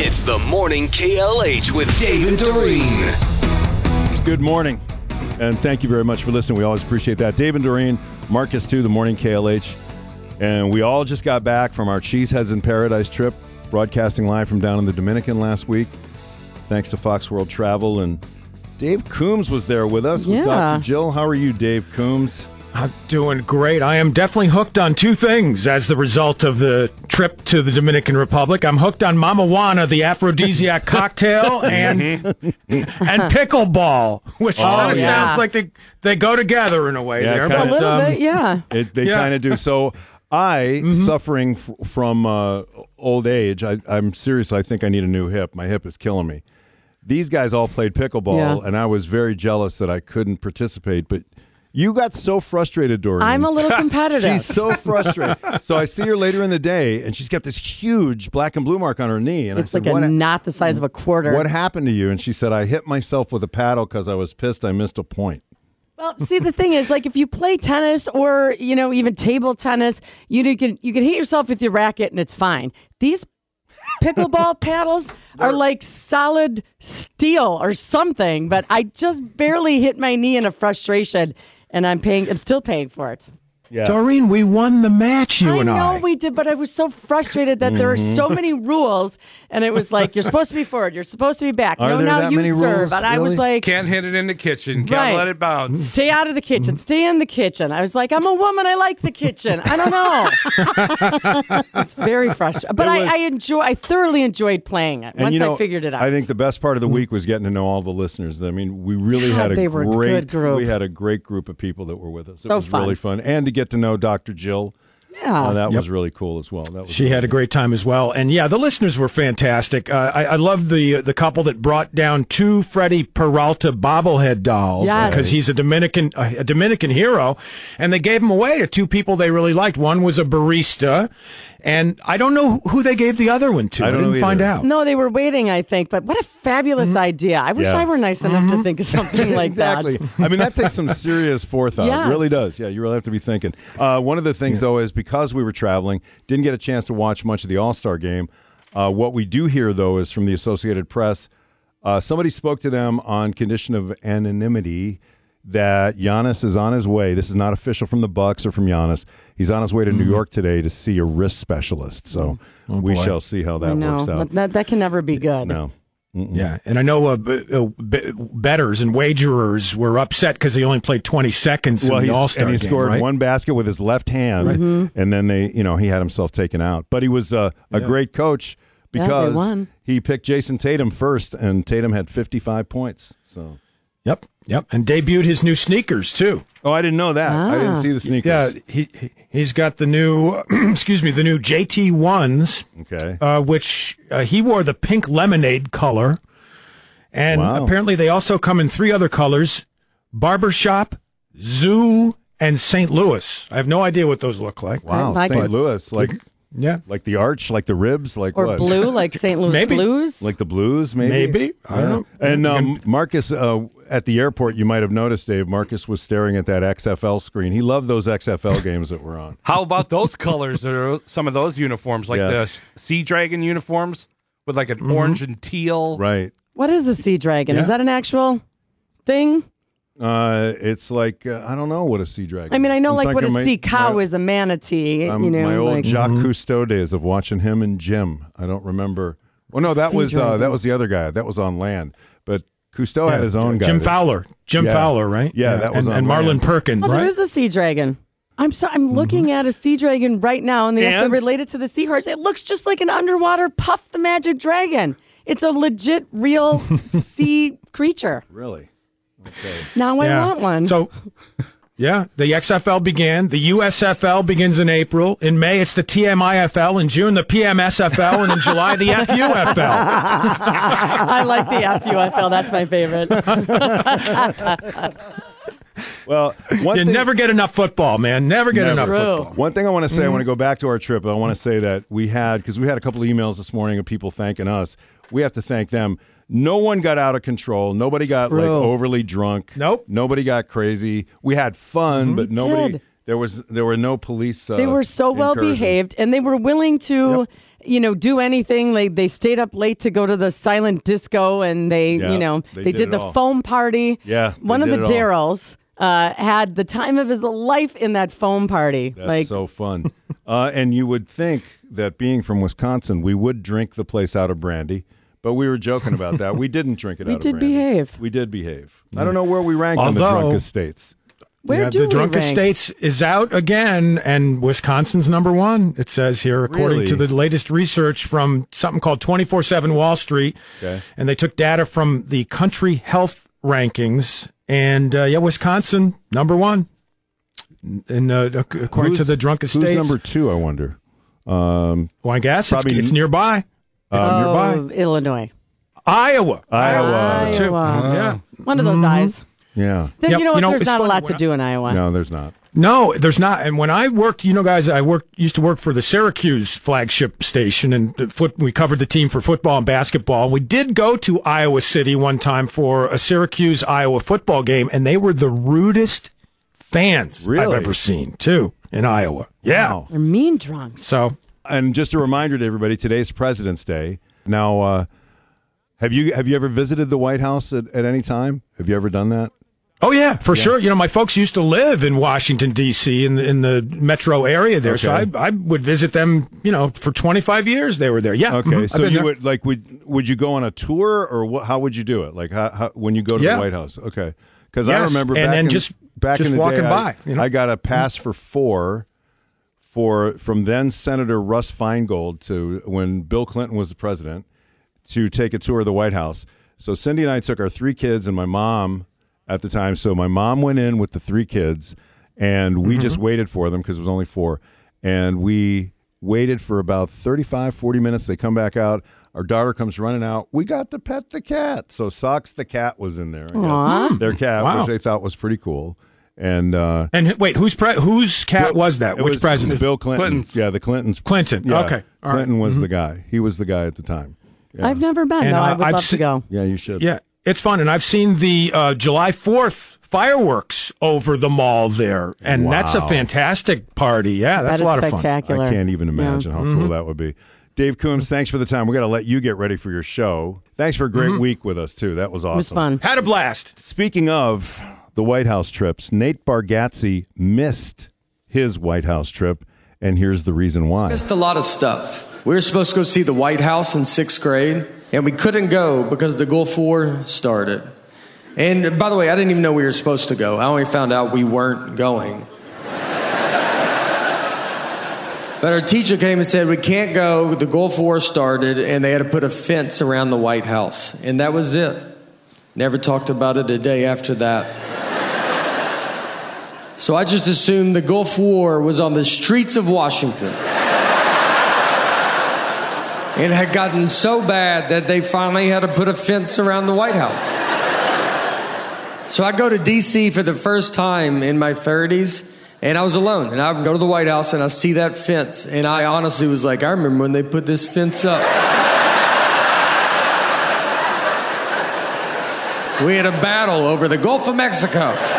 It's the morning KLH with Dave and Doreen. Good morning, and thank you very much for listening. We always appreciate that. Dave and Doreen, Marcus too, the morning KLH, and we all just got back from our Cheeseheads in Paradise trip, broadcasting live from down in the Dominican last week. Thanks to Fox World Travel and Dave Coombs was there with us with Dr. Jill. How are you, Dave Coombs? I'm doing great. I am definitely hooked on two things as the result of the trip to the Dominican Republic. I'm hooked on Mama Juana, the aphrodisiac cocktail, and and pickleball, which kind of yeah. sounds like they they go together in a way. Yeah, there, kinda. A little um, bit, yeah. It, they Yeah. kind of do. So I, suffering f- from uh, old age, I, I'm serious. I think I need a new hip. My hip is killing me. These guys all played pickleball, Yeah. and I was very jealous that I couldn't participate. But you got so frustrated, Doreen. I'm a little competitive. She's so frustrated. so I see her later in the day, and she's got this huge black and blue mark on her knee. And it's I said, like a knot the size of a quarter. what happened to you? And she said, I hit myself with a paddle because I was pissed I missed a point. Well, see, the thing is, like, if you play tennis or you know even table tennis, you, know, you can you can hit yourself with your racket and it's fine. These pickleball paddles are like solid steel or something. But I just barely hit my knee in a frustration, and I'm paying. I'm still paying for it. Yeah. Doreen, we won the match, you I and know I. we did, but I was so frustrated that there are Mm-hmm. so many rules, and it was like you're supposed to be forward, you're supposed to be back. Are no, there now that you many serve, rules? and I was Really? like, Can't hit it in the kitchen. Can't Right. let it bounce. Stay out of the kitchen. Stay in the kitchen. I was like, I'm a woman. I like the kitchen. I don't know. it's very frustrating, but It I, I enjoy. I thoroughly enjoyed playing it once you know, I figured it out. I think the best part of the week was getting to know all the listeners. I mean, we really God, had a they were a great good group. We had a great group of people that were with us. It So was fun. really fun, and to get to know Dr. Jill. Yeah. Uh, that was really cool as well. That was She had a great time as well, and yeah, the listeners were fantastic. Uh, I, I love the the couple that brought down two Freddie Peralta bobblehead dolls Yes. because he's a Dominican a Dominican hero, and they gave them away to two people they really liked. One was a barista, and I don't know who they gave the other one to. I don't didn't find out. no, they were waiting. I think, but what a fabulous idea! I wish Yeah. I were nice enough to think of something like exactly. that. I mean, that takes some serious forethought. It really does. Yeah, you really have to be thinking. Uh, one of the things, though, is because we were traveling, didn't get a chance to watch much of the All Star game. Uh, what we do hear, though, is from the Associated Press. Uh, somebody spoke to them on condition of anonymity that Giannis is on his way. This is not official from the Bucks or from Giannis. He's on his way to Mm-hmm. New York today to see a wrist specialist. So we shall see how that works out. that, that can never be good. no. Yeah, and I know uh, b- uh, b- betters and wagerers were upset because he only played 20 seconds well, in the All Star and he game. scored right? one basket with his left hand, Mm-hmm. and then they, you know, he had himself taken out. But he was uh, a great coach because won. he picked Jayson Tatum first, and Tatum had 55 points. So, Yep, yep, and debuted his new sneakers too. oh, I didn't know that. I Ah. didn't see the sneakers. Yeah, he he- he's got the new, excuse me, the new JT ones, Okay. uh, which uh, he wore the pink lemonade color, and Wow. apparently they also come in three other colors: barbershop, zoo, and St. Louis. I have no idea what those look like. wow, like St. Louis, like Yeah, like the arch, like the ribs, like Or what? blue, like St. Louis Maybe. Blues. like the Blues, maybe. maybe I don't know. And um, Marcus, uh, at the airport, you might have noticed, Dave. Marcus was staring at that XFL screen. He loved those XFL games that were on. How about those colors? Or some of those uniforms, like Yeah. the Sea Dragon uniforms with like Mm-hmm. an orange and teal. Right. What is a sea dragon? Is that an actual thing? Uh, it's like uh, I don't know what a sea dragon. I mean, I know I'm like what a my- sea cow my- is a manatee. Um, you know, my old like, Jacques Cousteau days of watching him and Jim. I don't remember. Well, no, that Sea was uh, that was the other guy. That was on land. But Cousteau had his own guy. Jim Fowler, Jim Yeah. Fowler, right? Yeah, that was and, on and Marlon land. Perkins, Oh, there right? is a sea dragon. I'm sorry. I'm looking at a sea dragon right now, and they And? related to the seahorse. It looks just like an underwater Puff the Magic Dragon. It's a legit, real sea creature. Really? Now I yeah. want one. So, yeah, the XFL began. The USFL begins in April. In May, it's the TMIFL. In June, the PMSFL. And in July, the FUFL. I like the FUFL. That's my favorite. Well, one You thing, never get enough football, man. Never get enough True. football. One thing I want to say, I Mm-hmm. want to go back to our trip. I want to say that we had because we had a couple of emails this morning of people thanking us. We have to thank them. No one got out of control. Nobody got like overly drunk. Nope. Nobody got crazy. We had fun, but nobody. did. There was there were no police. Uh, They were so well behaved and they were willing to you know, do anything. Like they stayed up late to go to the silent disco, and they, Yeah, you know, they they, did did, the all. foam party. Yeah, they one of the it. Daryls uh, had the time of his life in that foam party. That's like, so fun. uh, and you would think that being from Wisconsin, we would drink the place out of brandy, but we were joking about that. We didn't drink it We out did of behave. We did behave. I don't know where we rank in the Although- drunkest states. where yeah, do the we drunkest rank? states is out again, and Wisconsin's number one. It says here, according to the latest research from something called Twenty Four Seven Wall Street, Okay. and they took data from the country health rankings, and uh, yeah, Wisconsin number one. In uh, ac- according to the drunkest who's states, number two? I wonder. Um, well, I guess it's, Probably it's n- nearby. It's Oh, nearby. Illinois. Iowa, Iowa. Two. Iowa. Yeah. Uh-huh. One of those mm-hmm. eyes. yeah. Then Yep, you know what? you know, There's not a lot to do in Iowa. No, there's not. No, there's not. And when I worked, you know, guys, I worked used to work for the Syracuse flagship station, and foot, we covered the team for football and basketball. We did go to Iowa City one time for a Syracuse Iowa football game, and they were the rudest fans Really? I've ever seen too in Iowa. Yeah. Wow. They're mean drunks. So And just a reminder to everybody: today's President's Day. Now, uh, have you have you ever visited the White House at, at any time? Have you ever done that? Oh yeah, for sure. You know, my folks used to live in Washington D.C. in the, in the metro area there, so I, I would visit them. You know, for 25 years they were there. Yeah. Okay, mhm. So you there. would like would would you go on a tour or what, how would you do it? Like how, how when you go to Yeah. the White House? Okay, because I Yes, remember and back then in, just- back just in the walking day, I- by, you know? I got a pass for four for from then Senator Russ Feingold to when Bill Clinton was the president to take a tour of the White House. So Cindy and I took our three kids and my mom at the time. So my mom went in with the three kids, and we just mm-hmm. waited for them because it was only four. And we waited for about 35, 40 minutes. They come back out. Our daughter comes running out. We got to pet the cat. So Socks the cat was in there. I guess. Their cat, Wow. which they thought was pretty cool. And uh, And wait, whose pre- whose cat was that? Which was president? Bill Clinton. Clinton's. Yeah, the Clintons. Clinton. Yeah, Okay. All right. Clinton was the guy. He was the guy at the time. Yeah. I've never been, And, though. I would I've love se- to go. Yeah, you should. Yeah, it's fun, and I've seen the uh, July Fourth fireworks over the mall there, and that's a fantastic party. Yeah, that's That a lot is of fun. spectacular. I can't even imagine how Mm-hmm. cool that would be. Dave Coombs, thanks for the time. We got to let you get ready for your show. Thanks for a great Mm-hmm. week with us too. That was awesome. It was fun. Had a blast. Speaking of the White House trips, Nate Bargatze missed his White House trip, and here's the reason why. missed a lot of stuff. We were supposed to go see the White House in sixth grade, and we couldn't go because the Gulf War started. And by the way, I didn't even know we were supposed to go. I only found out we weren't going. But our teacher came and said, We can't go. The Gulf War started, and they had to put a fence around the White House. And that was it. Never talked about it a day after that. So I just assumed the Gulf War was on the streets of Washington. It had gotten so bad that they finally had to put a fence around the White House. So I go to DC for the first time in my 30s, and I was alone. And I go to the White House and I see that fence, and I honestly was like, I remember when they put this fence up. We had a battle over the Gulf of Mexico.